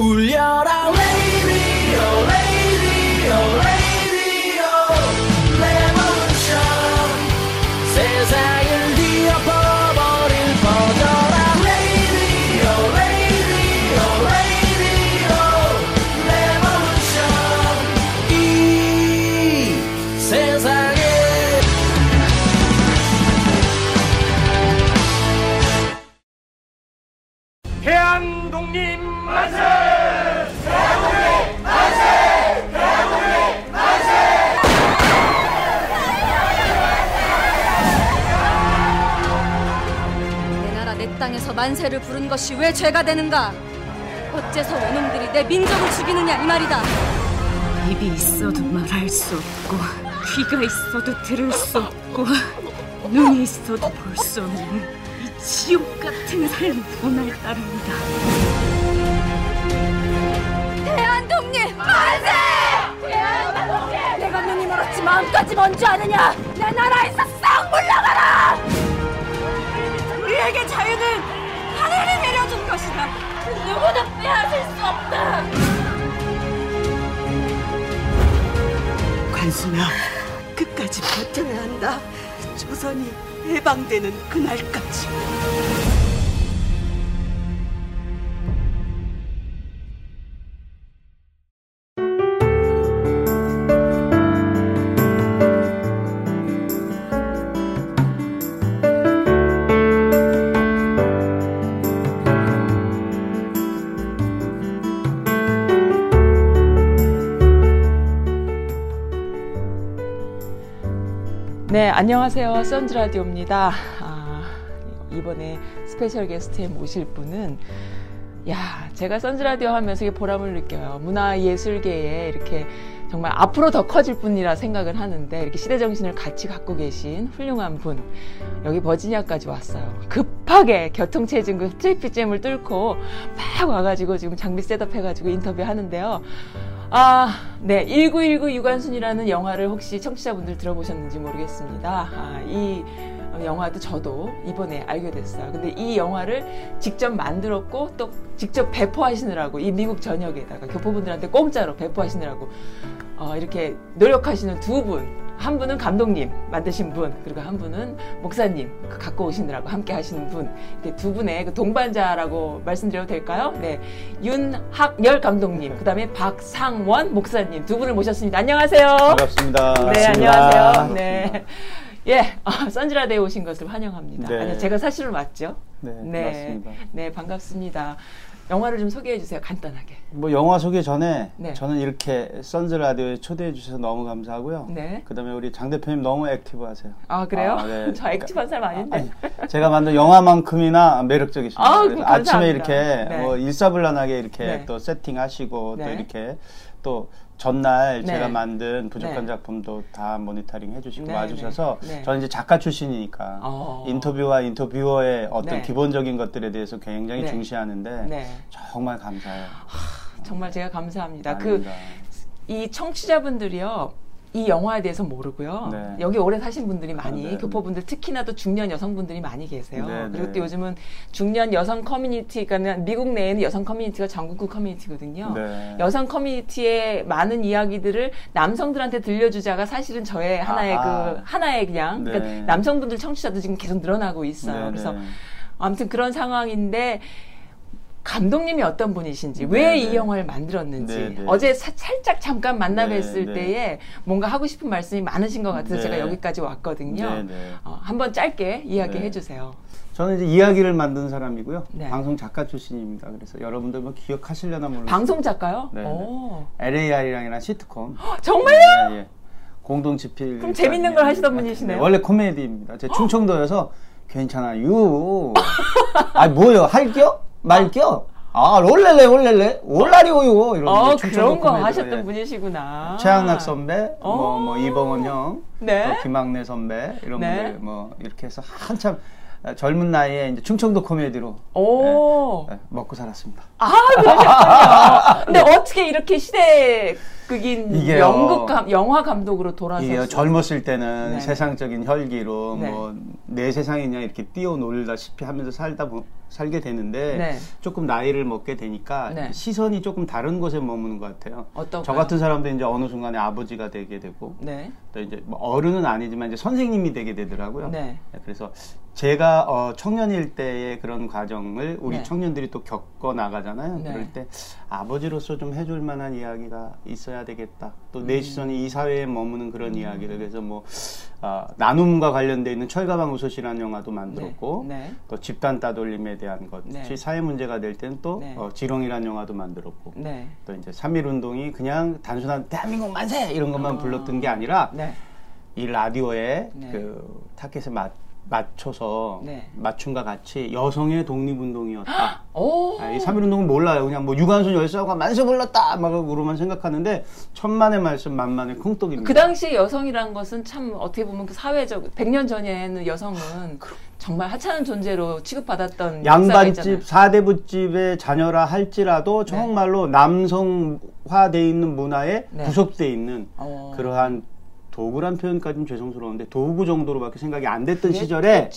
울려라 만세를 부른 것이 왜 죄가 되는가? 어째서 외놈들이 내 민족을 죽이느냐 이 말이다. 입이 있어도 말할 수 없고 귀가 있어도 들을 수 없고 눈이 있어도 볼 수 없는 이 지옥 같은 삶 오늘 따릅니다. 대한독립 만세! 대한독립! 내가 눈이 멀었지 마음까지 먼줄 아느냐? 내 나라에서 싹 물러가라! 관순아, 끝까지 버텨야 한다. 조선이 해방되는 그날까지. 안녕하세요. 선즈라디오입니다. 아, 이번에 special guest에 모실 분은, 야, 제가 선즈라디오 하면서 보람을 느껴요. 문화예술계에 이렇게 정말 앞으로 더 커질 분이라 생각을 하는데, 이렇게 시대 정신을 같이 갖고 계신 훌륭한 분. 여기 버지니아까지 왔어요. 급하게 교통체증 그 traffic jam을 뚫고 막 와가지고 지금 장비 setup 해가지고 인터뷰 하는데요. 아, 네. 1919 유관순이라는 영화를 혹시 청취자분들 들어보셨는지 모르겠습니다. 아, 이 영화도 저도 이번에 알게 됐어요. 근데 이 영화를 직접 만들었고 또 직접 배포하시느라고 이 미국 전역에다가 교포분들한테 공짜로 배포하시느라고 어, 이렇게 노력하시는 두 분. 한 분은 감독님 만드신 분, 그리고 한 분은 목사님 그 갖고 오시느라고 함께 하시는 분. 이렇게 두 분의 그 동반자라고 말씀드려도 될까요? 네. 윤학열 감독님, 그 다음에 박상원 목사님 두 분을 모셨습니다. 안녕하세요. 반갑습니다. 네, 안녕하세요. 네. 예, 어, 선지라대에 오신 것을 환영합니다. 네. 아니, 제가 사실은 맞죠? 네, 맞습니다. 네, 반갑습니다. 영화를 좀 소개해 주세요, 간단하게. 뭐 영화 소개 전에 네. 저는 이렇게 선즈 라디오에 초대해 주셔서 너무 감사하고요. 네. 그다음에 우리 장 대표님 너무 액티브하세요. 아, 그래요? 아, 네. 저 액티브한 사람 아닌데. 아니, 제가 만든 영화만큼이나 매력적이십니다. 감사합니다. 아침에 이렇게 네. 뭐 일사불란하게 이렇게 네. 또 세팅하시고 또 네. 이렇게 또 전날 네. 제가 만든 부족한 네. 작품도 다 모니터링 해주시고 네, 와주셔서. 저는 이제 작가 출신이니까 어. 인터뷰와 인터뷰어의 어떤 네. 기본적인 것들에 대해서 굉장히 네. 중시하는데 네. 정말 감사해요. 정말 제가 감사합니다. 그. 이 청취자분들이요. 이 영화에 대해서 모르고요. 네. 여기 오래 사신 분들이 많이, 아, 네. 교포분들, 특히나 또 중년 여성분들이 많이 계세요. 네, 그리고 네. 또 요즘은 중년 여성 커뮤니티가, 미국 내에는 여성 커뮤니티가 전국구 커뮤니티거든요. 네. 여성 커뮤니티의 많은 이야기들을 남성들한테 들려주자가 사실은 저의 하나의 아하. 그, 하나의 그냥, 네. 그러니까 남성분들 청취자도 지금 계속 늘어나고 있어요. 네, 그래서 네. 아무튼 그런 상황인데, 감독님이 어떤 분이신지, 네, 왜이 네. 영화를 만들었는지, 네, 네. 어제 사- 살짝 잠깐 만나 네, 뵀을 네. 때에 뭔가 하고 싶은 말씀이 많으신 것 같아서 네. 제가 여기까지 왔거든요. 네, 네. 어, 한번 짧게 이야기해 네. 주세요. 저는 이제 이야기를 만든 사람이고요. 네. 방송 작가 출신입니다. 그래서 여러분들 뭐 기억하시려나 모르겠어요. 방송 작가요? 네, 네. 오. LAR이랑이란 시트콤. 정말요? 네, 예. 공동 집필. 그럼 재밌는 걸 하시던 분이시네요. 원래 코미디입니다. 제 충청도여서 괜찮아요. 아 뭐요? 할겨? 말겨? 아 롤렐레 롤렐레 올라리오요 이런 어, 그런 거 하셨던 예. 분이시구나. 최양락 선배, 어. 뭐, 뭐 이봉원 형, 네. 뭐 김학래 선배 이런 네. 분들 뭐 이렇게 해서 한참 젊은 나이에 이제 충청도 코미디로 오. 네, 먹고 살았습니다. 아, 그러셨군요. 근데 어떻게 이렇게 시대 극인 이게요. 연극 감, 영화 감독으로? 이게 젊었을 때는 네. 세상적인 혈기로 네. 뭐내 세상이냐 이렇게 뛰어놀다시피 하면서 살다 보, 살게 되는데 네. 조금 나이를 먹게 되니까 네. 시선이 조금 다른 곳에 머무는 것 같아요. 어떤가요? 저 같은 사람도 이제 어느 순간에 아버지가 되게 되고 네. 또 이제 뭐 어른은 아니지만 이제 선생님이 되게 되더라고요. 네. 그래서 제가 어, 청년일 때의 그런 과정을 우리 네. 청년들이 또 겪어 나가잖아요. 네. 그럴 때 아버지로서 좀 해줄 만한 이야기가 있어야 되겠다. 또 음. 내 시선이 이 사회에 머무는 그런 이야기를 그래서 뭐 아, 나눔과 관련돼 있는 철가방 우소시라는 영화도 만들었고 네. 네. 또 집단 따돌림에 대한 것이 네. 사회 문제가 될 때는 또 네. 어, 지렁이라는 영화도 만들었고 네. 또 이제 3.1 운동이 그냥 단순한 대한민국 만세 이런 것만 아. 불렀던 게 아니라 네. 이 라디오에 네. 그 타켓에 맞, 맞춰서 네. 맞춤과 같이 여성의 독립운동이었다. 오. 아, 이3.1 운동은 몰라요. 그냥 뭐 유관순 열사가 만세 불렀다! 막 그러고만 생각하는데 천만의 말씀 만만의 콩떡입니다. 그 당시 여성이란 것은 참 어떻게 보면 그 사회적 100년 전에는 여성은 정말 하찮은 존재로 취급받았던. 양반집, 사대부집의 자녀라 할지라도 정말로 남성화돼 있는 문화에 네. 구속돼 있는 어. 그러한 도구란 표현까지는 죄송스러운데 도구 정도로밖에 생각이 안 됐던 시절에.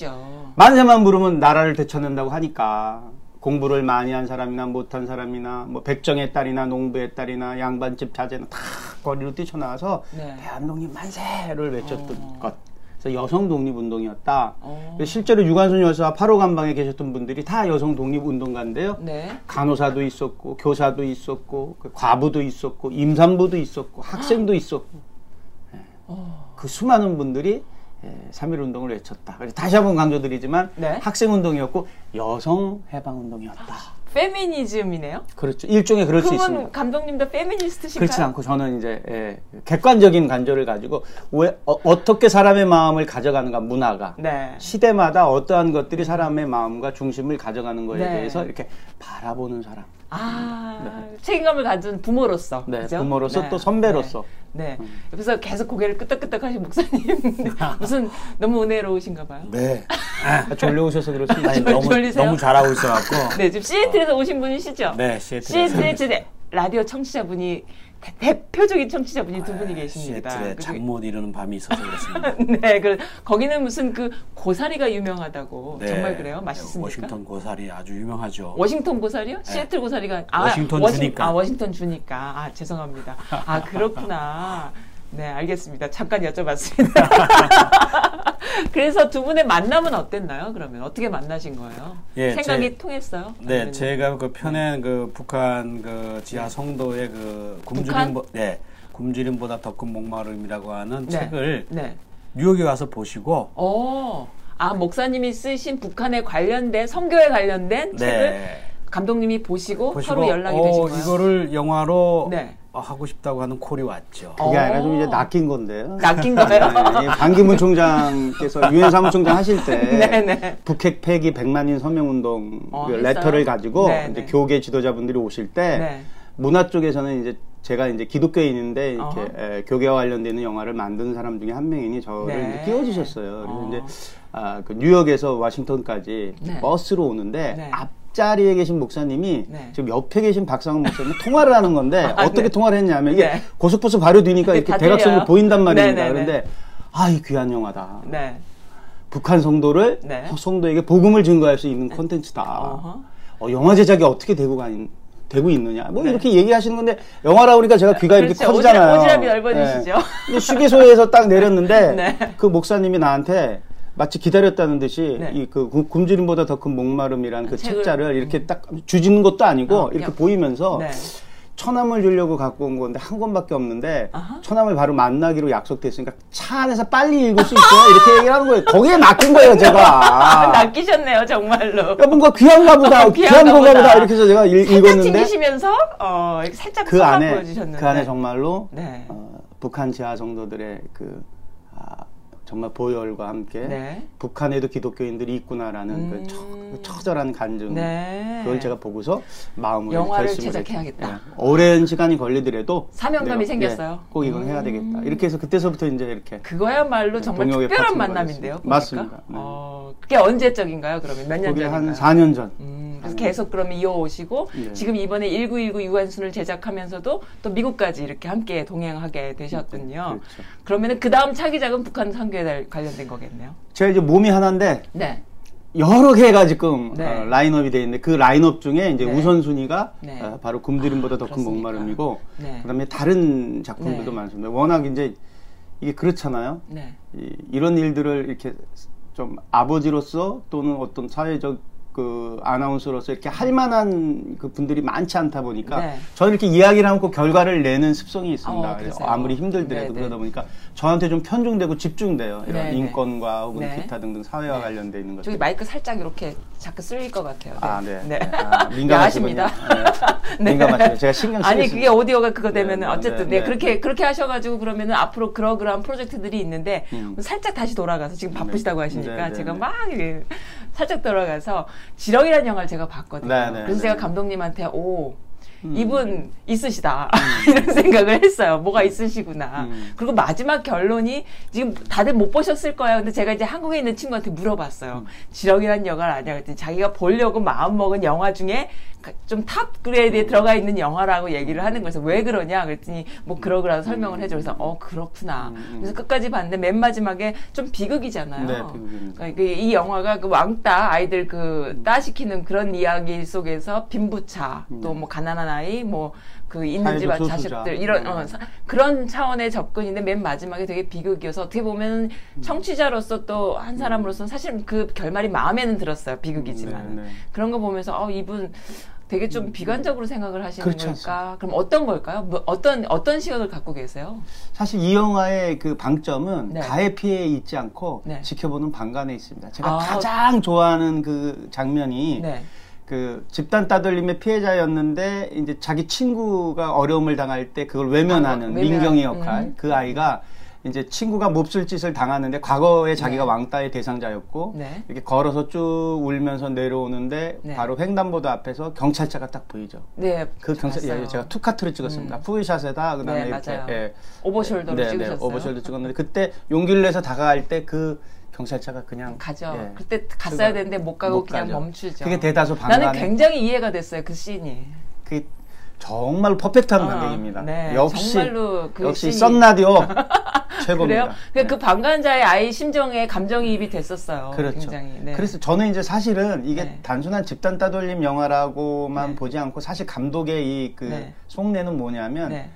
만세만 부르면 나라를 되찾는다고 하니까 공부를 많이 한 사람이나 못한 사람이나 뭐 백정의 딸이나 농부의 딸이나 양반집 자제나 다 거리로 뛰쳐나와서 네. 대한독립 만세를 외쳤던 어. 것. 그래서 여성 독립 운동이었다. 어. 실제로 유관순 여사 8호 간방에 계셨던 분들이 다 여성 독립 운동가인데요. 네. 간호사도 있었고 교사도 있었고 그 과부도 있었고 임산부도 있었고 학생도 있었고 예. 어. 그 수많은 분들이 예, 3.1 운동을 외쳤다. 다시 한번 강조드리지만 네. 학생 운동이었고 여성 해방 운동이었다. 페미니즘이네요. 그렇죠. 일종의 그럴 수 있습니다. 감독님도 페미니스트신가요? 그렇지 않고 저는 이제 예, 객관적인 관조를 가지고 왜 어, 떻게 사람의 마음을 가져가는가 문화가 네. 시대마다 어떠한 것들이 사람의 마음과 중심을 가져가는 거에 네. 대해서 이렇게 바라보는 사람. 아, 책임감을 가진 부모로서. 네, 그죠? 부모로서 네. 또 선배로서. 음. 네. 네. 옆에서 계속 고개를 끄덕끄덕 하신 목사님. 무슨 너무 은혜로우신가 봐요. 네. 아, 졸려오셔서 그렇습니다. 졸- 너무, 졸리세요? 너무 잘하고 있어갖고. 네, 지금 시애틀에서 오신 분이시죠? 네, 시애틀에서. 시애틀의 제 라디오 청취자분이 대- 대표적인 청취자분이 두 분이 계십니다. 시애틀에 그리고- 잠못 이루는 밤이 있어서 그렇습니다. 네, 그 거기는 무슨 그 고사리가 유명하다고 네. 정말 그래요? 맛있습니까? 워싱턴 고사리 아주 유명하죠. 워싱턴 고사리요? 시애틀 고사리가 아, 워싱턴 워싱- 주니까. 아 워싱턴 주니까 아 죄송합니다. 아 그렇구나. 네 알겠습니다. 잠깐 여쭤봤습니다. 그래서 두 분의 만남은 어땠나요? 그러면 어떻게 만나신 거예요? 예, 생각이 제- 통했어요? 네, 제가 그 펴낸 그 북한 그 지하 성도의 그 굶주림, 네, 굶주림보다 더 큰 목마름이라고 하는 네. 책을 네. 뉴욕에 와서 보시고 어. 아 목사님이 쓰신 북한에 관련된 성교에 관련된 책을 네. 감독님이 보시고, 보시고 서로 연락이 어, 되신 거예요? 이거를 영화로 네. 어, 하고 싶다고 하는 콜이 왔죠. 그게 아니라 좀 이제 어. 낚인 건데요. 낚인 거예요? 네, 반기문 총장께서 유엔 사무총장 하실 때 네네. 북핵 폐기 100만인 서명 운동 어, 그? 레터를 가지고 네네. 이제 교계 지도자분들이 오실 때 네. 문화 쪽에서는 이제 제가 이제 기독교인인데 이렇게 어허. 에, 교계와 관련되는 영화를 만드는 사람 중에 한 명이니 저를 네. 이제 띄워주셨어요. 그래서 어. 이제 아, 그 뉴욕에서 워싱턴까지 네. 버스로 오는데 네. 앞자리에 계신 목사님이 네. 지금 옆에 계신 박상훈 목사님 통화를 하는 건데 아, 어떻게 네. 통화를 했냐면 이게 네. 고속버스 바로 뒤니까 네, 이렇게 다 대각선으로. 보인단 말입니다. 네, 네, 네. 그런데 아, 이 귀한 영화다. 네. 북한 성도를 네. 성도에게 복음을 증거할 수 있는 콘텐츠다. 어허. 어, 영화 제작이 어떻게 되고 가 되고 있느냐. 뭐 네. 이렇게 얘기하시는 건데 영화라 그러니까 제가 귀가 이렇게 그렇죠. 커지잖아요. 오지랖- 오지랖이 넓어지시죠. 네. 휴게소에서 딱 내렸는데 네. 그 목사님이 나한테 마치 기다렸다는 듯이 네. 이그 굶주림보다 더 큰 목마름이라는 그 책을- 책자를 이렇게 딱 주지는 것도 아니고 어, 이렇게 그냥- 보이면서 네. 처남을 주려고 갖고 온 건데 한 권밖에 없는데 아하. 처남을 바로 만나기로 약속됐으니까 차 안에서 빨리 읽을 수 있어요 이렇게 얘기를 하는 거예요 거기에 낚인 거예요 제가 낚이셨네요, 정말로. 야, 뭔가 귀한가 보다 귀한가 귀한 건가 보다. 보다 이렇게 해서 제가 읽, 살짝 읽었는데 튕기시면서 어, 살짝 그 안에 보여주셨는데. 그 안에 정말로 네. 어, 북한 지하 성도들의 그 아, 정말 보혈과 함께 네. 북한에도 기독교인들이 있구나라는 음. 그, 처, 그 처절한 간증 네. 그걸 제가 보고서 마음으로 영화를 결심을 제작해야겠다. 예. 오랜 시간이 걸리더라도 사명감이 내가, 생겼어요. 음. 예, 꼭 이건 해야 되겠다. 이렇게 해서 그때서부터 이제 이렇게 그거야말로 정말 특별한 만남인데요. 맞습니다. 네. 어, 그게 언제적인가요? 그러면 몇 년 전인가요? 한 4년 전. 음, 그래서 계속 그러면 이어오시고 네. 지금 이번에 1919 유관순을 제작하면서도 또 미국까지 이렇게 함께 동행하게 되셨군요. 그렇죠. 그러면은 그 다음 차기작은 북한 선교에 달- 관련된 거겠네요. 제가 이제 몸이 하나인데 네. 여러 개가 지금 네. 어, 라인업이 돼 있는데 그 라인업 중에 이제 네. 우선순위가 네. 어, 바로 굶주림보다 더큰 그렇습니까? 목마름이고 네. 그다음에 다른 작품들도 네. 많습니다. 워낙 이제 이게 그렇잖아요. 네. 이, 이런 일들을 이렇게 좀 아버지로서 또는 어떤 사회적 그 아나운서로서 이렇게 할 만한 그 분들이 많지 않다 보니까 네. 저는 이렇게 이야기를 하고 결과를 내는 습성이 있습니다. 어, 그래서? 아무리 힘들더라도 네, 네. 그러다 보니까 저한테 좀 편중되고 집중돼요. 이런 네, 네. 인권과 혹은 네. 기타 등등 사회와 네. 관련돼 있는 것들. 저기 마이크 살짝 이렇게 자꾸 쓸릴 것 같아요. 아, 네. 네. 아, 민감하시군요. 야하십니다. 네. 민감하시죠. 제가 신경 아니 쓰겠습니다. 그게 오디오가 그거 되면은 네, 네, 어쨌든 네, 네, 네. 그렇게 그렇게 하셔 가지고 그러면은 앞으로 그러그러한 프로젝트들이 있는데 음. 살짝 다시 돌아가서 지금 바쁘시다고 네. 하시니까 네, 네, 제가 네. 막 이렇게 살짝 돌아가서 지렁이라는 영화를 제가 봤거든요. 네, 네, 그래서 네. 제가 감독님한테 오 음. 이분 있으시다 이런 생각을 했어요. 뭐가 있으시구나. 음. 그리고 마지막 결론이 지금 다들 못 보셨을 거예요. 근데 제가 이제 한국에 있는 친구한테 음. 물어봤어요. 지렁이란 영화를 아냐 그랬더니 자기가 보려고 마음 먹은 영화 중에 좀 top grade에 들어가 있는 영화라고 얘기를 하는 거예요. 그래서 왜 그러냐 그랬더니 뭐 그러그라고 설명을 해줘. 그래서 어 그렇구나. 음, 음. 그래서 끝까지 봤는데 맨 마지막에 좀 비극이잖아요. 네. 그러니까 그이 영화가 그 왕따 아이들 그 음. 따시키는 그런 이야기 속에서 빈부차 또 뭐 가난한 아이 뭐 그 있는 집 사회적 소수자. 자식들 이런 네. 어, 사- 그런 차원의 접근인데 맨 마지막에 되게 비극이어서 어떻게 보면 음. 청취자로서 또 한 사람으로서는 사실 그 결말이 마음에는 들었어요 비극이지만 네, 네. 그런 거 보면서 어 이분 되게 좀 비관적으로 생각을 하시는 그렇지 걸까? 그럼 어떤 걸까요? 뭐 어떤 어떤 시각을 갖고 계세요? 사실 이 영화의 그 방점은 네. 가해 피해에 있지 않고 네. 지켜보는 방관에 있습니다. 제가 아. 가장 좋아하는 그 장면이 네. 그 집단 따돌림의 피해자였는데 이제 자기 친구가 어려움을 당할 때 그걸 외면하는 아, 외면. 민경의 역할 음. 그 아이가 이제 친구가 몹쓸 짓을 당하는데 과거에 자기가 네. 왕따의 대상자였고 네. 이렇게 걸어서 쭉 울면서 내려오는데 네. 바로 횡단보도 앞에서 경찰차가 딱 보이죠. 네. 그 경찰. 예, 제가 투카트를 찍었습니다. 음. 푸이샷에다 그다음에 네, 이렇게 맞아요. 예. 오버숄더로 네, 네, 찍으셨어요. 오버숄더 찍었는데 그때 용기를 내서 다가갈 때그 경찰차가 그냥 가죠. 예, 그때 갔어야 되는데 못 가고 못 그냥 가죠. 멈추죠. 그게 대다수 나는 방관에 굉장히 이해가 됐어요 그 씬이. 그 정말 퍼펙트한 아, 관객입니다. 네, 역시 그 역시 그래요? 썬라디오 최고입니다. 그, 그 방관자의 아이 심정에 감정이입이 됐었어요. 그렇죠. 굉장히. 네. 그래서 저는 이제 사실은 이게 네. 단순한 집단 따돌림 영화라고만 네. 보지 않고 사실 감독의 이그 네. 속내는 뭐냐면 네.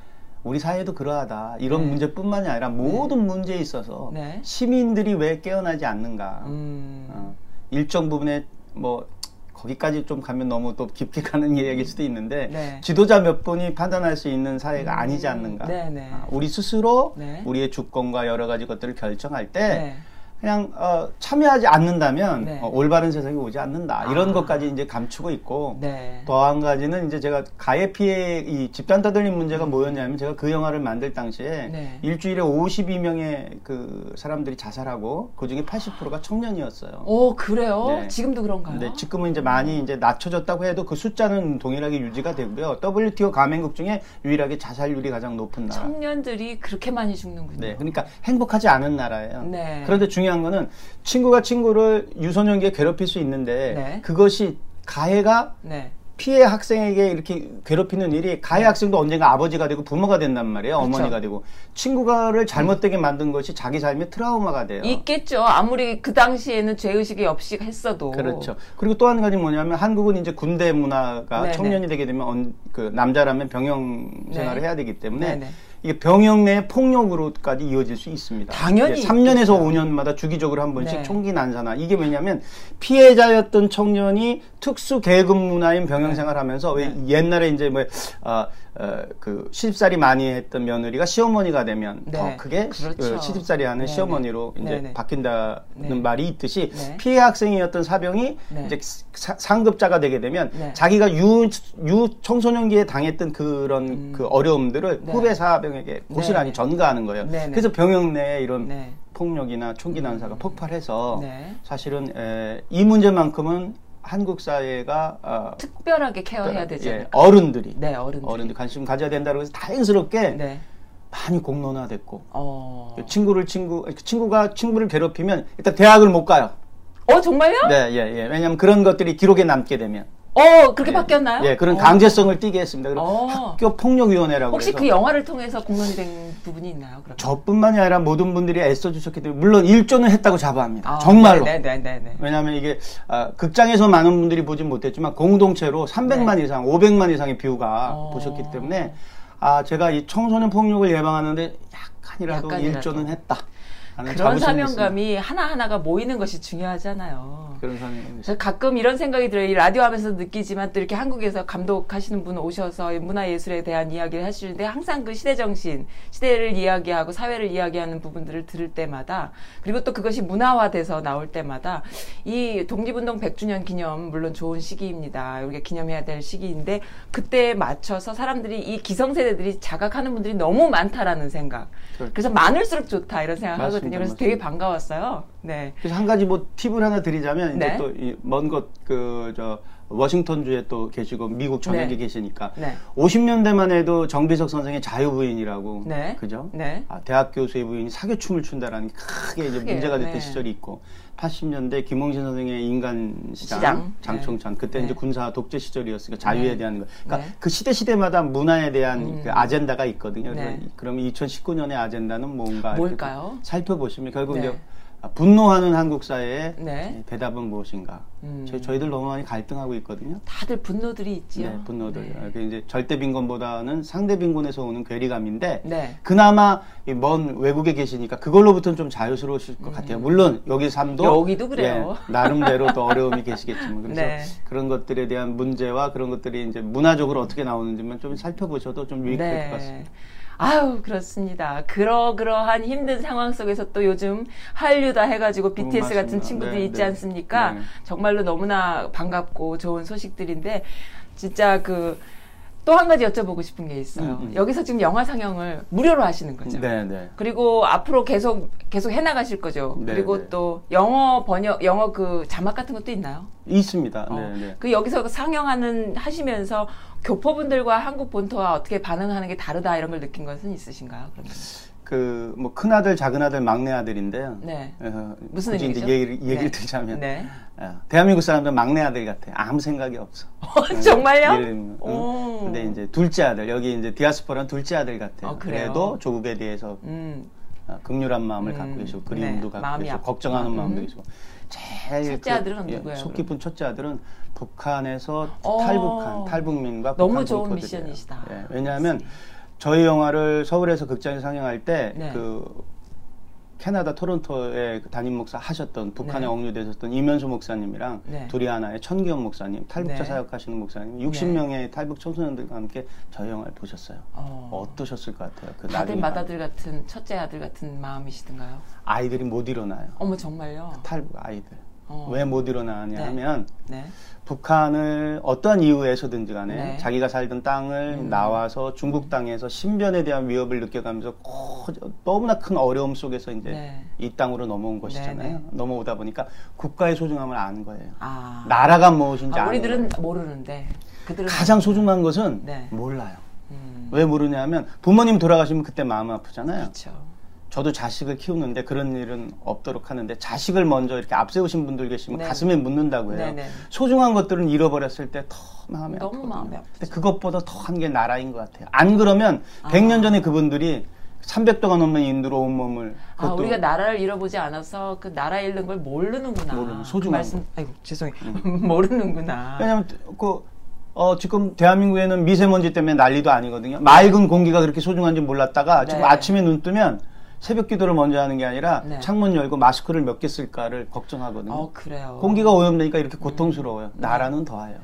우리 사회도 그러하다. 이런 네. 문제뿐만이 아니라 모든 문제에 있어서 네. 시민들이 왜 깨어나지 않는가. 음. 어, 일정 부분에 뭐 거기까지 좀 가면 너무 또 깊게 가는 이야기일 수도 있는데 네. 지도자 몇 분이 판단할 수 있는 사회가 아니지 않는가. 네, 네. 아, 우리 스스로 네. 우리의 주권과 여러 가지 것들을 결정할 때 네. 그냥 어, 참여하지 않는다면 네. 어, 올바른 세상이 오지 않는다. 이런 아. 것까지 이제 감추고 있고 네. 또한 가지는 이제 제가 가해 피해 이 집단 따돌림 문제가 뭐였냐면 제가 그 영화를 만들 당시에 네. 일주일에 52명의 그 사람들이 자살하고 그 중에 80%가 청년이었어요. 오 그래요? 네. 지금도 그런가요? 근데 지금은 이제 많이 이제 낮춰졌다고 해도 그 숫자는 동일하게 유지가 되고요. WTO 가맹국 중에 유일하게 자살률이 가장 높은 나라. 청년들이 그렇게 많이 죽는군요. 네, 그러니까 행복하지 않은 나라예요. 네. 그런데 중요 한 거는 친구가 친구를 유소년기에 괴롭힐 수 있는데 네. 그것이 가해가 네. 피해 학생에게 이렇게 괴롭히는 일이 가해 학생도 언젠가 아버지가 되고 부모가 된단 말이에요. 그렇죠. 어머니가 되고 친구가를 잘못되게 만든 것이 자기 삶의 트라우마가 돼요. 있겠죠. 아무리 그 당시에는 죄의식이 없이 했어도. 그렇죠. 그리고 또 한 가지 뭐냐면 한국은 이제 군대 문화가 네네. 청년이 되게 되면 언- 그 남자라면 병영 생활을 네. 해야 되기 때문에 네네. 이게 병영 내 폭력으로까지 이어질 수 있습니다. 당연히 3년에서 있겠죠. 5년마다 주기적으로 한 번씩 네. 총기 난사나 이게 왜냐하면 피해자였던 청년이 특수 계급 문화인 병영 생활하면서 왜 네. 옛날에 이제 뭐 어, 어, 그 시집살이 많이 했던 며느리가 시어머니가 되면 네. 더 크게 그렇죠. 어, 시집살이 하는 네네. 시어머니로 이제 네네. 바뀐다는 네. 말이 있듯이 네. 피해 학생이었던 사병이 네. 이제 사- 상급자가 되게 되면 네. 자기가 유, 유 청소년기에 당했던 그런 그 어려움들을 네. 후배 사병에게 고스란히 네. 전가하는 거예요. 네네. 그래서 병영 내에 이런 네. 폭력이나 총기 난사가 폭발해서 네. 사실은 에, 이 문제만큼은 한국 사회가 어, 특별하게 케어해야 되지 예, 않을까? 어른들이 네, 어른들이. 어른들 관심 가져야 된다고 해서 다행스럽게 네. 많이 공론화됐고 어. 친구를 친구 친구가 친구를 괴롭히면 일단 대학을 못 가요. 어, 정말요? 네, 예, 예. 왜냐하면 그런 것들이 기록에 남게 되면 어, 그렇게 바뀌었나요? 예, 그런 어. 강제성을 띠게 했습니다. 그리고 어. 학교 폭력위원회라고 혹시 그 영화를 통해서 공론이 된 부분이 있나요? 그럼? 저뿐만이 아니라 모든 분들이 애써 주셨기 때문에 물론 일조는 했다고 자부합니다. 아, 정말로. 네, 네, 네, 네. 왜냐하면 이게 아, 극장에서 많은 분들이 보진 못했지만 공동체로 300만 이상, 500만 이상의 뷰가 네. 어. 보셨기 때문에 아 제가 이 청소년 폭력을 예방하는데 약간이라도, 약간이라도. 일조는 했다. 그런 있습니다. 사명감이 하나하나가 모이는 것이 중요하잖아요. 그런. 저 가끔 이런 생각이 들어요. 이 라디오 하면서 느끼지만 또 이렇게 한국에서 감독하시는 분 오셔서 이 문화예술에 대한 이야기를 하시는데 항상 그 시대 정신, 시대를 이야기하고 사회를 이야기하는 부분들을 들을 때마다 그리고 또 그것이 문화화돼서 나올 때마다 이 독립운동 100주년 기념 물론 좋은 시기입니다. 우리가 기념해야 될 시기인데 그때에 맞춰서 사람들이 이 기성세대들이 자각하는 분들이 너무 많다라는 생각. 그렇죠. 그래서 많을수록 좋다 이런 생각 하거든요. 그래서 맞습니다. 되게 반가웠어요. 네. 그래서 한 가지 뭐 팁을 하나 드리자면 네. 이제 또먼곳그저 워싱턴주에 또 계시고 미국 전역에 네. 계시니까 네. 50년대만 해도 정비석 선생의 자유부인이라고 네. 그죠? 네. 아, 대학 교수의 부인이 사교춤을 춘다라는 게 크게 이제 문제가 됐던 네. 시절이 있고 80년대 김홍신 선생의 인간 시장, 시장. 장총찬 그때 네. 이제 군사 독재 시절이었으니까 자유에 네. 대한 거. 그러니까 네. 그 시대 시대마다 문화에 대한 음. 그 아젠다가 있거든요. 네. 그럼 2019년의 아젠다는 뭔가 뭘까요? 살펴보시면 결국 네. 이제 아, 분노하는 한국 사회의 네. 대답은 무엇인가? 음. 저희, 저희 들 너무 많이 갈등하고 있거든요. 다들 분노들이 있지요. 네, 분노들. 네. 그 이제 절대 빈곤보다는 상대 빈곤에서 오는 괴리감인데 네. 그나마 이먼 외국에 계시니까 그걸로부터는 좀 자유스러우실 것 같아요. 물론 여기 삶도 음. 여기도 그래요. 예, 나름대로 또 어려움이 계시겠지만 그래서 네. 그런 것들에 대한 문제와 그런 것들이 이제 문화적으로 어떻게 나오는지만 좀 살펴보셔도 좀 유익할 것 같습니다. 아유, 그렇습니다. 그러그러한 힘든 상황 속에서 또 요즘 한류다 해가지고 BTS 같은 음. 친구들이 네, 있지 네. 않습니까? 네. 정말로 너무나 반갑고 좋은 소식들인데, 진짜 그, 또 한 가지 여쭤보고 싶은 게 있어요. 음, 음. 여기서 지금 영화 상영을 무료로 하시는 거죠. 네, 네. 그리고 앞으로 계속 계속 해 나가실 거죠. 네, 그리고 네. 또 영어 번역, 영어 그 자막 같은 것도 있나요? 있습니다. 어, 네, 네. 그 여기서 상영하는 하시면서 교포분들과 한국 본토와 어떻게 반응하는 게 다르다 이런 걸 느낀 것은 있으신가요? 그러면? 그 뭐 큰 아들, 작은 아들, 막내 아들인데요. 네. 어, 무슨 굳이 의미죠? 이제 얘기를, 얘기를 네. 드리자면 네. 어, 대한민국 사람들 막내 아들 같아. 아무 생각이 없어. 정말요? 예를 들면, 응? 오. 근데 이제 둘째 아들 여기 이제 디아스포라는 둘째 아들 같아요. 어? 그래도 조국에 대해서 음, 어, 극률한 마음을 음, 갖고 계시고 그리움도 네, 갖고 계시고. 걱정하는 마음도 음. 계시고 제일 첫째 아들은 누구예요, 속 깊은 첫째 아들은 북한에서 어. 탈북한 탈북민과 너무 북한 좋은. 미션이시다. 예, 왜냐하면 저희 영화를 서울에서 극장에 상영할 때 네. 그 캐나다 토론토에 그 담임 목사 하셨던 북한에 네. 억류되셨던 이면수 목사님이랑 네. 둘이 하나의 천기현 목사님 탈북자 네. 사역하시는 목사님 60명의 탈북 청소년들과 함께 저희 영화를 보셨어요. 어. 어떠셨을 것 같아요? 그 다들 맏아들 같은 첫째 아들 같은 마음이시던가요? 아이들이 못 일어나요. 어머 정말요? 탈북 아이들. 어. 왜못 일어나냐 네. 하면 네. 북한을 어떠한 이유에서든지 간에 네. 자기가 살던 땅을 음. 나와서 중국 땅에서 신변에 대한 위협을 느껴가면서 고- 너무나 큰 어려움 속에서 이제 네. 이 땅으로 넘어온 것이잖아요. 네, 네. 넘어오다 보니까 국가의 소중함을 아는 거예요. 아. 나라가 무엇인지 아, 우리들은 거예요. 모르는데 그들은 가장 소중한 것은 네. 몰라요. 음, 왜 모르냐면 부모님 돌아가시면 그때 마음 아프잖아요. 그렇죠. 저도 자식을 키우는데 그런 일은 없도록 하는데 자식을 먼저 이렇게 앞세우신 분들 계시면 네. 가슴에 묻는다고 해요. 네네. 소중한 것들은 잃어버렸을 때 더 마음이 너무 아프거든요. 마음이 아프죠. 근데 그것보다 더한 게 나라인 것 같아요. 안 그러면 아. 100년 전에 그분들이 300도가 넘는 인도로 온 몸을 아, 그것도 우리가 나라를 잃어보지 않아서 그 나라 잃는 걸 모르는구나. 모르는, 그 소중한 말씀, 아이고 죄송해요. 모르는구나. 왜냐면 그 어, 지금 대한민국에는 미세먼지 때문에 난리도 아니거든요. 맑은 공기가 그렇게 소중한지 몰랐다가 지금 네. 아침에 눈 뜨면 새벽 기도를 먼저 하는 게 아니라 네. 창문 열고 마스크를 몇 개 쓸까를 걱정하거든요. 어 그래요. 공기가 오염되니까 이렇게 고통스러워요. 나라는 더해요.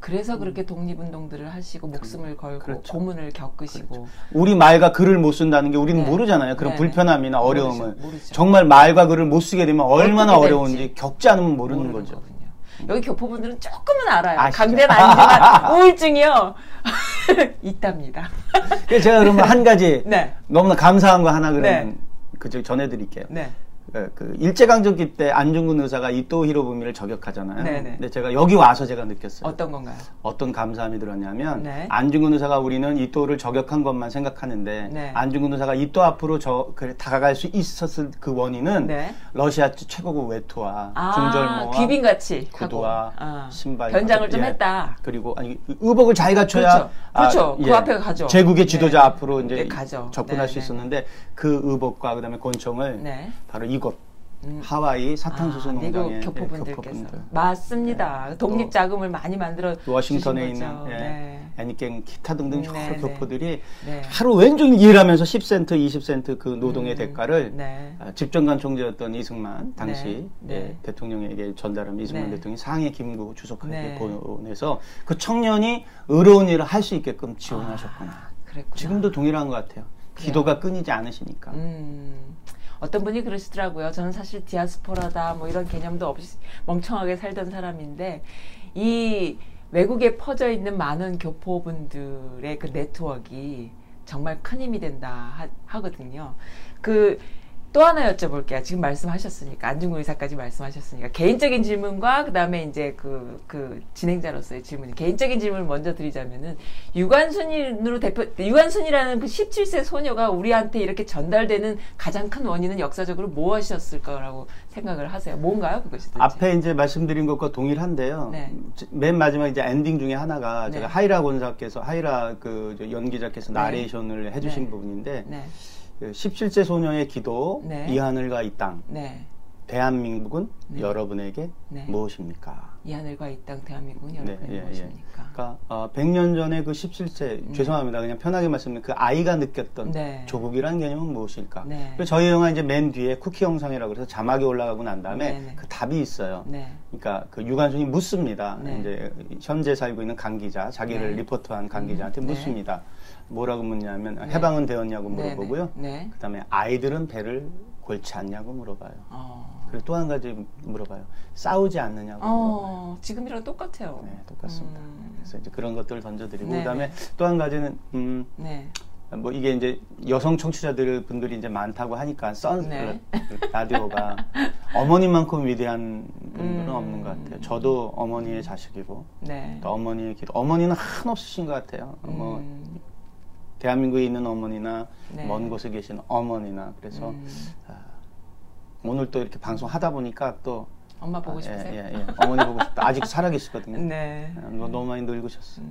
그래서 그렇게 독립운동들을 하시고 목숨을 걸고 그렇죠. 고문을 겪으시고 우리 말과 글을 못 쓴다는 게 우리는 네. 모르잖아요. 그런 네, 불편함이나 네. 어려움을. 모르죠, 모르죠. 정말 말과 글을 못 쓰게 되면 얼마나 어려운지 겪지 않으면 모르는, 거죠. 거군요. 여기 교포분들은 조금은 알아요. 아시죠? 강제는 아니지만 우울증이요 있답니다. 그래서 제가 그러면 한 가지 네. 너무나 감사한 거 하나 그러면 네. 그저 전해드릴게요. 네. 그, 그 일제강점기 때 안중근 의사가 이토 히로부미를 저격하잖아요. 네네. 근데 제가 여기 와서 제가 느꼈어요. 어떤 건가요? 어떤 감사함이 들었냐면 네. 안중근 의사가 우리는 이토를 저격한 것만 생각하는데 네. 안중근 의사가 이토 앞으로 저 그래, 다가갈 수 있었을 그 원인은 네. 러시아 최고급 외투와 아, 중절모와 귀빈같이 구두와. 아, 신발 변장을 좀 예. 했다. 그리고 아니 의복을 잘 갖춰야 그렇죠. 그렇죠. 그 앞에 가죠. 제국의 지도자 네. 앞으로 이제 네, 가죠. 접근할 네, 수 네. 있었는데 그 의복과 그다음에 권총을 네. 바로 이곳 음. 하와이 사탕수수 아, 농장의 교포분들께서 교포분들. 맞습니다. 독립 자금을 많이 만들어 워싱턴에 있는. 예, 네. 애니깽 기타 등등 음, 여러 네, 네. 교포들이 네. 하루 왼종일 일하면서 10센트, 20센트 그 노동의 음, 대가를 네. 아, 집정관 총재였던 이승만 당시 네, 예, 네. 대통령에게 전달하면 이승만 네. 대통령이 상해 김구 주석에게 네. 보내서 그 청년이 의로운 일을 할 수 있게끔 지원하셨구나. 아. 지금도 동일한 것 같아요. 기도가 끊이지 않으시니까. 음, 어떤 분이 그러시더라고요. 저는 사실 디아스포라다 뭐 이런 개념도 없이 멍청하게 살던 사람인데 이 외국에 퍼져 있는 많은 교포분들의 그 네트워크가 정말 큰 힘이 된다 하, 거든요그 또 하나 여쭤볼게요. 지금 말씀하셨으니까 안중근 의사까지 말씀하셨으니까 개인적인 질문과 그다음에 이제 그, 그 진행자로서의 질문 개인적인 질문을 먼저 드리자면은 유관순으로 대표 유관순이라는 그 17세 소녀가 우리한테 이렇게 전달되는 가장 큰 원인은 역사적으로 무엇이었을 거라고 생각을 하세요. 뭔가요, 그것이 도대체? 앞에 이제 말씀드린 것과 동일한데요. 네. 맨 마지막 이제 엔딩 중에 하나가 네. 제가 하희라 권사께서 하희라 그 연기자께서 네. 나레이션을 해주신 네. 부분인데 네, 그 17세 소녀의 기도 네. 이 하늘과 이 땅 네. 대한민국은 네. 여러분에게 네. 무엇입니까? 이 하늘과 이 땅 대한민국은 네, 여러분의 예, 예. 무엇입니까? 그러니까 어, 100년 전에 그 17세 죄송합니다. 그냥 편하게 말씀드리면 그 아이가 느꼈던 네. 조국이라는 개념은 무엇일까? 네. 저희 영화 이제 맨 뒤에 쿠키 영상이라고 해서 자막이 올라가고 난 다음에 네, 네. 그 답이 있어요. 네. 그러니까 그 유관순이 묻습니다. 네. 이제 현재 살고 있는 강 기자, 자기를 네. 리포트한 강 기자한테 네. 묻습니다. 뭐라고 묻냐면 해방은 되었냐고 네, 물어보고요. 그다음에 아이들은 배를 골치 않냐고 물어봐요. 어. 그리고 또 한 가지 물어봐요. 싸우지 않느냐고. 어, 지금이랑 똑같아요. 네, 똑같습니다. 음. 그래서 이제 그런 것들을 던져드리고 네, 그다음에 네. 또한 가지는 음, 네. 뭐 이게 이제 여성 청취자들 분들이 이제 많다고 하니까 썬 네. 라디오가 어머니만큼 위대한 분들은 음. 없는 것 같아요. 저도 어머니의 자식이고 네. 또 어머니의 기도. 어머니는 한없으신 것 같아요. 뭐 음. 대한민국에 있는 어머니나 네. 먼 곳에 계신 어머니나 그래서 음. 아, 오늘 또 이렇게 방송 하다 보니까 또 엄마 보고 아, 싶으세요? 예, 예, 예. 어머니 보고 싶다. 아직 살아계시거든요. 네. 아, 너- 너무 많이 늙으셨어.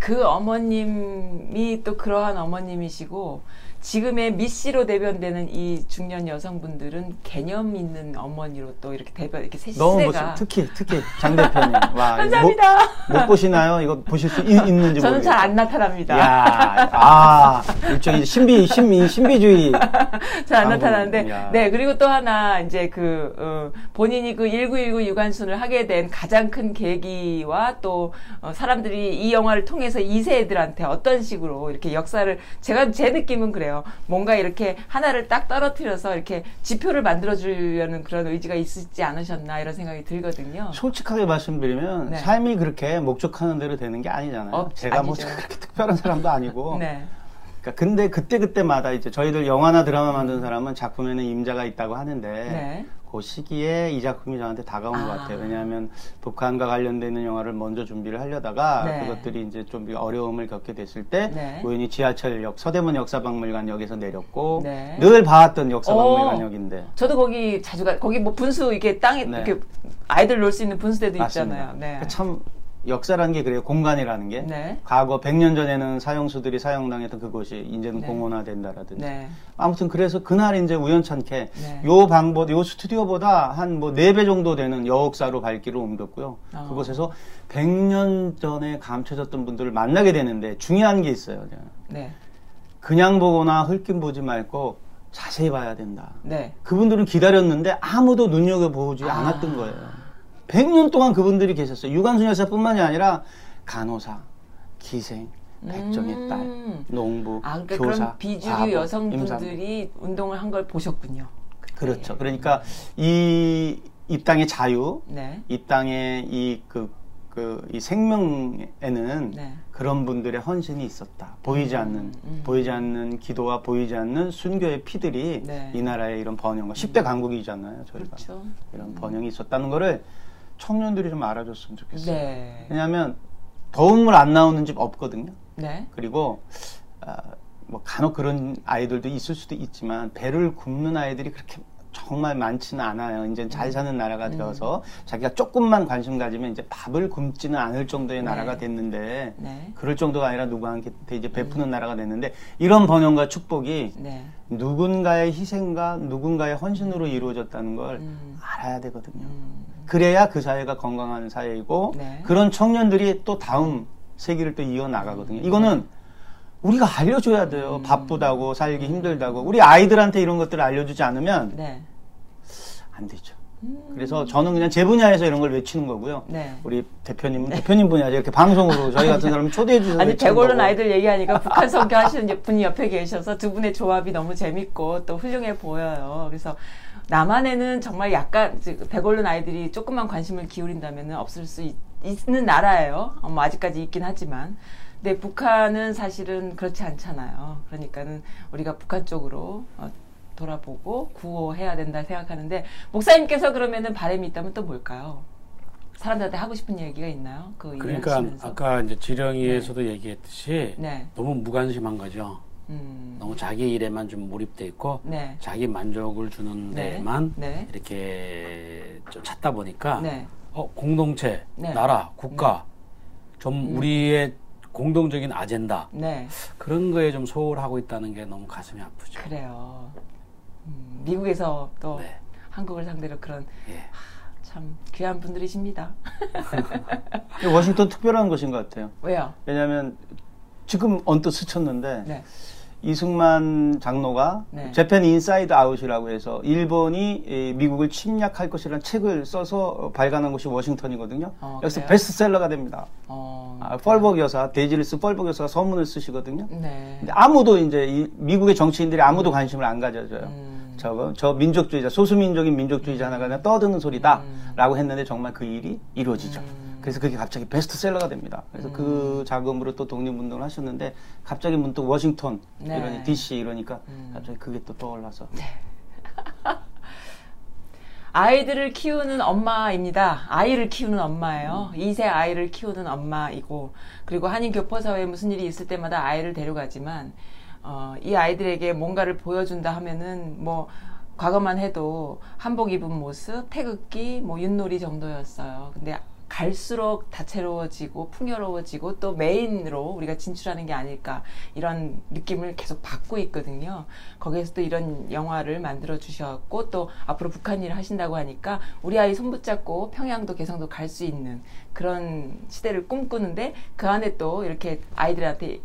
그 어머님이 또 그러한 어머님이시고 지금의 미씨로 대변되는 이 중년 여성분들은 개념 있는 어머니로 또 이렇게 대변 이렇게 세 너무 멋있 특히 특히 장 대표님. 와, 감사합니다. 못, 못 보시나요? 이거 보실 수 있, 는지 모르겠어요. 저는 잘 안 나타납니다. 야, 아, 일종의 신비 신비 신비주의. 잘 안 나타나는데, 야. 네, 그리고 또 하나, 이제 그, 어, 본인이 그 1919 유관순을 하게 된 가장 큰 계기와 또, 어, 사람들이 이 영화를 통해서 2세 애들한테 어떤 식으로 이렇게 역사를, 제가, 제 느낌은 그래요. 뭔가 이렇게 하나를 딱 떨어뜨려서 이렇게 지표를 만들어주려는 그런 의지가 있지 않으셨나 이런 생각이 들거든요. 솔직하게 말씀드리면 네. 삶이 그렇게 목적하는 대로 되는 게 아니잖아요. 어, 제가 뭐 아니죠. 그렇게 특별한 사람도 아니고. 네. 그러니까 근데 그때 그때마다 이제 저희들 영화나 드라마 만든 사람은 작품에는 임자가 있다고 하는데 네. 그 시기에 이 작품이 저한테 다가온 아. 것 같아요. 왜냐하면 북한과 관련되는 영화를 먼저 준비를 하려다가 네. 그것들이 이제 좀 어려움을 겪게 됐을 때 네. 우연히 지하철역 서대문 역사박물관역에서 내렸고 네. 늘 봐왔던 역사박물관역인데 저도 거기 자주 가, 거기 뭐 분수 이렇게 땅에 네. 이렇게 아이들 놀 수 있는 분수대도. 있잖아요. 네. 그러니까 참 역사라는 게 그래요. 공간이라는 게 네. 과거 100년 전에는 사형수들이 사형당했던 그곳이 이제는 네. 공원화된다라든지 네. 아무튼 그래서 그날 이제 우연찮게 네. 요 방법, 요 스튜디오보다 한 뭐 네 배 정도 되는 여옥사로 발길을 옮겼고요. 어. 그곳에서 100년 전에 감춰졌던 분들을 만나게 되는데 중요한 게 있어요. 네. 그냥 보거나 흘낌 보지 말고 자세히 봐야 된다. 네. 그분들은 기다렸는데 아무도 눈여겨 보지 아. 않았던 거예요. 100년 동안 그분들이 계셨어요. 유관순 여사뿐만이 아니라 간호사, 기생, 백정의 음. 딸, 농부, 아, 그러니까 교사, 비주류 과부, 임산부. 여성분들이 운동을 한 걸 보셨군요. 그때. 그렇죠. 그러니까 이, 이 땅의 자유, 네. 이 땅의 이 그, 그그이 생명에는 네. 그런 분들의 헌신이 있었다. 보이지 않는 보이지 않는 기도와 보이지 않는 순교의 피들이 네. 이 나라의 이런 번영과 10대 강국이잖아요. 저희가 그렇죠. 이런 번영이 있었다는 거를 청년들이 좀 알아줬으면 좋겠어요. 네. 왜냐하면 더운 물 안 나오는 집 없거든요. 네. 그리고 아, 뭐 간혹 그런 아이들도 있을 수도 있지만 배를 굽는 아이들이 그렇게 정말 많지는 않아요. 이제 음. 잘 사는 나라가 되어서 자기가 조금만 관심 가지면 이제 밥을 굶지는 않을 정도의 나라가 됐는데 네. 그럴 정도가 아니라 누구한테 이제 베푸는 나라가 됐는데 이런 번영과 축복이 네. 누군가의 희생과 누군가의 헌신으로 이루어졌다는 걸 음. 알아야 되거든요. 그래야 그 사회가 건강한 사회이고 네. 그런 청년들이 또 다음 세기를 또 이어 나가거든요. 이거는 우리가 알려줘야 돼요. 음. 바쁘다고 살기 힘들다고 우리 아이들한테 이런 것들을 알려주지 않으면 네. 안 되죠. 그래서 저는 그냥 제 분야에서 이런 걸 외치는 거고요. 네. 우리 대표님은 대표님 분야죠. 이렇게 방송으로 저희 같은 사람 초대해 주셔서 아니 거고. 아이들 얘기하니까 북한 선교 하시는 분이 옆에 계셔서 두 분의 조합이 너무 재밌고 또 훌륭해 보여요. 그래서 남한에는 정말 약간 백올른 아이들이 조금만 관심을 기울인다면 없을 수 있, 는 나라예요. 어, 뭐 아직까지 있긴 하지만. 근데 북한은 사실은 그렇지 않잖아요. 그러니까는 우리가 북한 쪽으로 어, 돌아보고 구호해야 된다 생각하는데 목사님께서 그러면은 바람이 있다면 또 뭘까요? 사람들한테 하고 싶은 얘기가 있나요? 그 그러니까. 아까 이제 지령이에서도 얘기했듯이 네. 너무 무관심한 거죠. 음. 너무 자기 일에만 좀 몰입돼 있고 네. 자기 만족을 주는 네. 데만 네. 이렇게 좀 찾다 보니까 네. 어, 공동체, 네. 나라, 국가 좀 우리의 공동적인 아젠다 네. 그런 거에 좀 소홀하고 있다는 게 너무 가슴이 아프죠. 그래요. 음, 미국에서 또 네. 한국을 상대로 그런 예. 참 귀한 분들이십니다. 워싱턴 특별한 곳인 것 같아요. 왜요? 왜냐하면 지금 언뜻 스쳤는데 네. 이승만 장로가 네. Japan Inside Out이라고 해서 일본이 이 미국을 침략할 것이라는 책을 써서 발간한 곳이 워싱턴이거든요. 어, 여기서 그래요? 베스트셀러가 됩니다. 어. 아, 펄벅 여사, 데이지리스 펄벅 여사가 서문을 쓰시거든요. 네. 근데 아무도 이제 이 미국의 정치인들이 아무도 관심을 안 가져줘요. 음. 저거 저 민족주의자 소수민족인 민족주의자 하나가 그냥 떠드는 소리다라고 했는데 정말 그 일이 이루어지죠. 음. 그래서 그게 갑자기 베스트셀러가 됩니다. 그래서 그 자금으로 또 독립운동을 하셨는데 갑자기 문득 워싱턴 네. 이러니 DC 이러니까 음. 갑자기 그게 또 떠올라서 아이들을 키우는 엄마입니다. 아이를 키우는 엄마예요. 2세 아이를 키우는 엄마이고, 그리고 한인 교포사회에 무슨 일이 있을 때마다 아이를 데려가지만, 어, 이 아이들에게 뭔가를 보여준다 하면은, 뭐, 과거만 해도 한복 입은 모습, 태극기, 뭐, 윷놀이 정도였어요. 근데 갈수록 다채로워지고 풍요로워지고 또 메인으로 우리가 진출하는 게 아닐까 이런 느낌을 계속 받고 있거든요. 거기에서 또 이런 영화를 만들어 주셨고 또 앞으로 북한 일을 하신다고 하니까 우리 아이 손붙잡고 평양도 개성도 갈 수 있는 그런 시대를 꿈꾸는데 그 안에 또 이렇게 아이들한테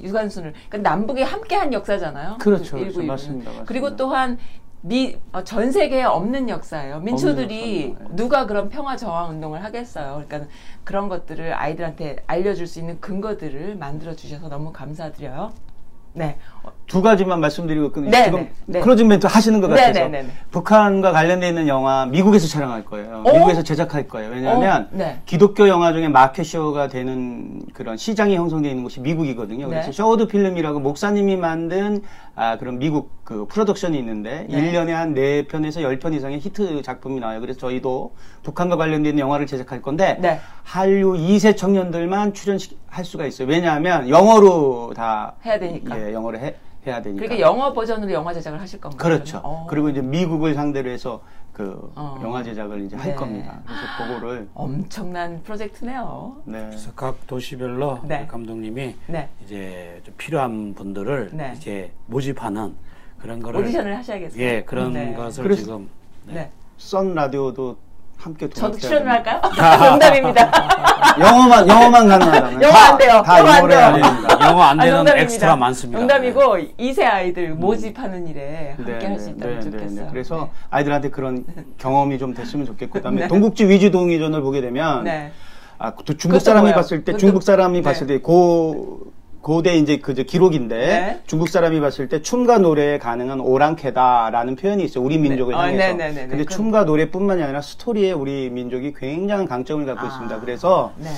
유관순을 그러니까 남북이 함께한 역사잖아요. 그렇죠, 그 그렇죠. 1919는. 맞습니다, 맞습니다. 그리고 또한 미, 어, 전 세계에 없는 역사예요. 민초들이. 누가 그런 평화 저항 운동을 하겠어요. 그러니까 그런 것들을 아이들한테 알려줄 수 있는 근거들을 만들어 주셔서 너무 감사드려요. 네. 어, 두 가지만 말씀드리고 그 네, 지금 네, 네. closing 멘트 하시는 것 네, 같아서 네, 네, 네. 북한과 관련돼 있는 영화 미국에서 촬영할 거예요. 어? 미국에서 제작할 거예요. 왜냐하면 어, 네. 기독교 영화 중에 마켓쇼가 되는 그런 시장이 형성되어 있는 곳이 미국이거든요. 그래서 네. 셔우드 필름이라고 목사님이 만든 아, 그런 미국 그 프로덕션이 있는데 네. 일 1년에 한 4편에서 10편 이상의 히트 작품이 나와요. 그래서 저희도 북한과 관련된 있는 영화를 제작할 건데 네. 한류 2세 청년들만 출연할 수가 있어요. 왜냐하면 영어로 다 해야 되니까. 예, 영어로 해, 해야 되니까. 그러니까 영어 버전으로 영화 제작을 하실 건가요? 그렇죠. 어. 그리고 이제 미국을 상대로 해서 그 어. 영화 제작을 이제 할 네. 겁니다. 그래서 그거를 엄청난 프로젝트네요. 네. 그래서 각 도시별로 네. 감독님이 네. 이제 좀 필요한 분들을 네. 이제 모집하는 그런 거를 오디션을 하셔야겠어요. 예 그런 네. 것을 지금 네. 네. 썬 라디오도 함께 저도 출연을. 할까요? 농담입니다. 영어만 영어만 가능하다면 영어 다, 안 돼요. 다 영어 안 돼요. 영어 안 아, 되는 농담입니다. 엑스트라 많습니다. 농담이고 2세 아이들 모집하는 일에 함께 네, 할수 네, 있다면 네, 네, 좋겠어요. 네. 그래서 네. 아이들한테 그런 경험이 좀 됐으면 좋겠고 그다음에 네. 삼국지 위지 동이전을 보게 되면 네. 아, 또 중국 사람이 뭐예요? 봤을 때 그것도- 중국 사람이 네. 봤을 때 고 고대 이제 그 기록인데 네. 중국 사람이 봤을 때 춤과 노래에 능한 오랑캐다라는 표현이 있어요. 우리 민족을 어, 향해서. 네네네네. 근데 그럼- 춤과 노래뿐만이 아니라 스토리에 우리 민족이 굉장한 강점을 갖고 아. 있습니다. 그래서 네.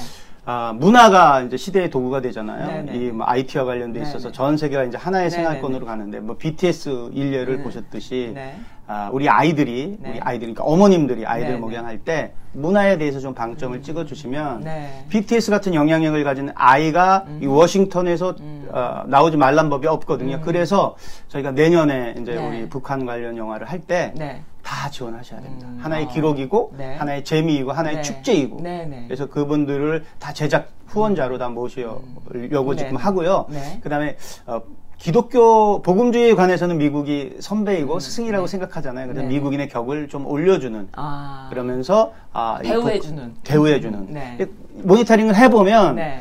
아, 문화가 이제 시대의 도구가 되잖아요. 네네. 이 뭐 IT와 관련돼 있어서 네네. 전 세계가 이제 하나의 네네네. 생활권으로 가는데 뭐 BTS 일례를 네. 보셨듯이 네. 아, 우리 아이들이 네. 우리 아이들 그러니까 어머님들이 아이들 네네. 목양할 때 문화에 대해서 좀 방점을 찍어 주시면 네. BTS 같은 영향력을 가진 아이가 이 워싱턴에서 어, 나오지 말란 법이 없거든요. 그래서 저희가 내년에 이제 네. 우리 북한 관련 영화를 할때 다 네. 지원하셔야 됩니다. 음. 하나의 어. 기록이고 네. 하나의 재미이고 하나의 네. 축제이고 네네. 그래서 그분들을 다 제작 후원자로 다 모시려고 지금 네. 하고요. 네. 그다음에 어, 기독교 복음주의에 관해서는 미국이 선배이고 스승이라고 생각하잖아요. 그래서 음. 네. 미국인의 격을 좀 올려주는 아. 그러면서 아, 이 대우해주는. 복- 대우해주는 네. 모니터링을 해보면 네.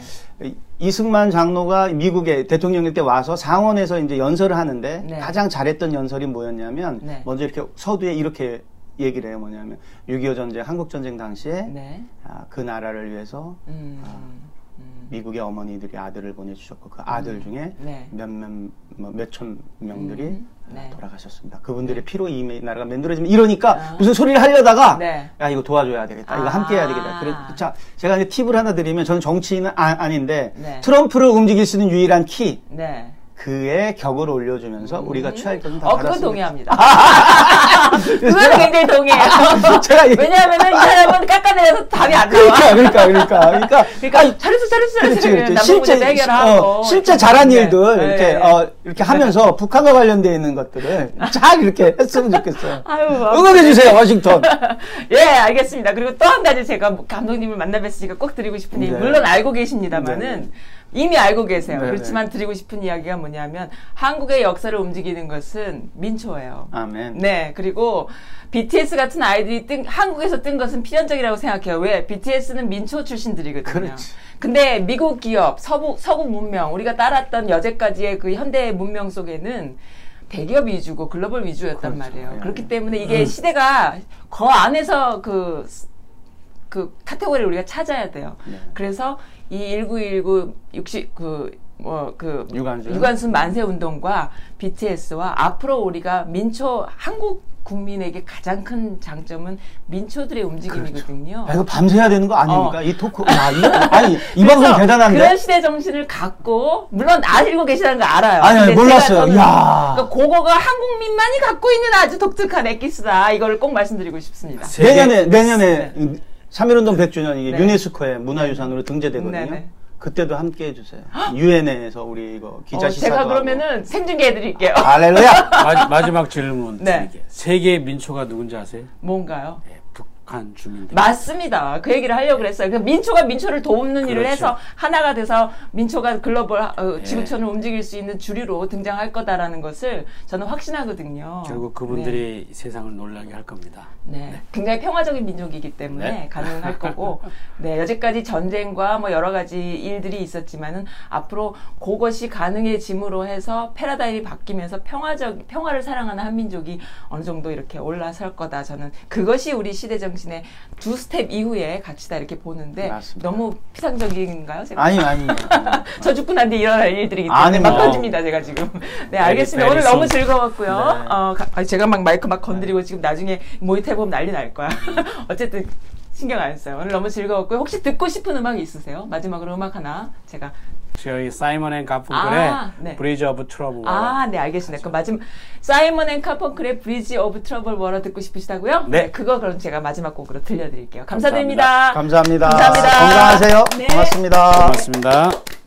이- 이승만 장로가 미국에 대통령일 때 와서 상원에서 이제 연설을 하는데 네. 가장 잘했던 연설이 뭐였냐면 네. 먼저 이렇게 서두에 이렇게 얘기를 해요. 뭐냐면 6.25 전쟁, 한국 전쟁 당시에 네. 아, 그 나라를 위해서 음. 아, 음. 미국의 어머니들이 아들을 보내주셨고 그 아들 중에 네. 몇몇 뭐 몇천 명들이 음, 아, 네. 돌아가셨습니다. 그분들의 피로 이 나라가 만들어지면 이러니까 아. 무슨 소리를 하려다가 네. 야 이거 도와줘야 되겠다. 이거 아. 함께 해야 되겠다. 그래 자 제가 이제 팁을 하나 드리면 저는 정치인은 아, 닌데 네. 트럼프를 움직일 수 있는 유일한 키 네. 그의 격을 올려주면서 우리가 취할 것은 다 어, 그건. 동의합니다. 그건 굉장히 동의해요. 제가 이- 왜냐하면은 이 사람은 깎아내려서 답이 안 나와. 그러니까 그러니까 그러니까 그러니까 그러니까 잘했어. 그렇지. 남북 실제, 문제 해결하고. 어, 실제 잘한 네. 일들, 네. 이렇게, 네. 어, 이렇게 하면서 북한과 관련되어 있는 것들을 잘 이렇게 했으면 좋겠어요. 응원해주세요, 워싱턴. 예, 알겠습니다. 그리고 또 한 가지 제가 감독님을 만나 뵀으니까 꼭 드리고 싶은 얘기, 네. 물론 알고 계십니다만은 네. 이미 알고 계세요. 네, 그렇지만 드리고 싶은 이야기가 뭐냐면 한국의 역사를 움직이는 것은 민초예요. 아멘. 네, 그리고 BTS 같은 아이들이 뜬, 한국에서 뜬 것은 필연적이라고 생각해요. 왜? BTS는 민초 출신들이거든요. 그렇지. 근데 미국 기업, 서부, 서구 문명, 우리가 따랐던 여태까지의 그 현대 문명 속에는 대기업 위주고 글로벌 위주였단 그렇죠. 말이에요. 예. 그렇기 때문에 이게 시대가 그 안에서 그, 그 카테고리를 우리가 찾아야 돼요. 네. 그래서 이 1919, 60, 그, 뭐, 그, 유관순. 유관순 만세 운동과 BTS와 앞으로 우리가 민초, 한국 국민에게 가장 큰 장점은 민초들의 움직임이거든요. 야, 이거 밤새야 되는 거 아닙니까? 어. 이 토크. 야, 이거, 아니, 이 방송 대단한데? 그런 시대 정신을 갖고 물론 알고 계시다는 거 알아요. 아니, 아니, 몰랐어요. 이야. 그러니까 그거가 한국민만이 갖고 있는 아주 독특한 엑기스다. 이거를 꼭 말씀드리고 싶습니다. 세계- 내년에, 내년에, 3.1운동 100주년 이게 네. 유네스코에 문화유산으로 등재되거든요. 네네. 그때도 함께 해주세요. 유엔에서 우리 이거 기자 어, 시사도 제가. 그러면은 생중계 해드릴게요. 할렐루야! 마, 마지막 질문 네. 드릴게요. 세계 민초가 누군지 아세요? 뭔가요? 네, 북한 주민들. 맞습니다. 그 얘기를 하려고 그랬어요. 그 민초가 민초를 일을 그렇죠. 해서 하나가 돼서 민초가 글로벌 어, 네. 지구촌을 움직일 수 있는 주류로 등장할 거다라는 것을 저는 확신하거든요. 결국 그분들이 세상을 놀라게 할 겁니다. 네. 굉장히 평화적인 민족이기 때문에 네. 가능할 거고, 네, 여태까지 전쟁과 뭐 여러 가지 일들이 있었지만은 앞으로 그것이 가능해짐으로 해서 패러다임이 바뀌면서 평화적, 평화를 사랑하는 한민족이 어느 정도 이렇게 올라설 거다. 저는 그것이 우리 시대 정신 의 두 스텝 이후의 가치다 이렇게 보는데 맞습니다. 너무 피상적인가요? 제가? 아니, 아니. 저 죽고 난 뒤에 일어날 일들이기 때문에 아니, 막 뭐. 던집니다 제가 지금 네 알겠습니다 very 오늘 너무. 즐거웠고요 네. 어, 가- 제가 막 마이크 막 건드리고 지금 나중에 모니터 해보면 난리 날 거야 어쨌든 신경 안 써요 오늘 너무 즐거웠고요 혹시 듣고 싶은 음악 있으세요? 마지막으로 음악 하나 제가 저희 사이먼 앤 가펑클의 아, 네. Bridge Over Troubled. 아, 네, 알겠습니다. 그럼 마지막 사이먼 앤 가펑클의 Bridge Over Troubled Water 듣고 싶으시다고요? 네. 그거 그럼 제가 마지막 곡으로 들려드릴게요. 감사드립니다. 감사합니다. 감사합니다. 건강하세요. 네. 고맙습니다. 고맙습니다.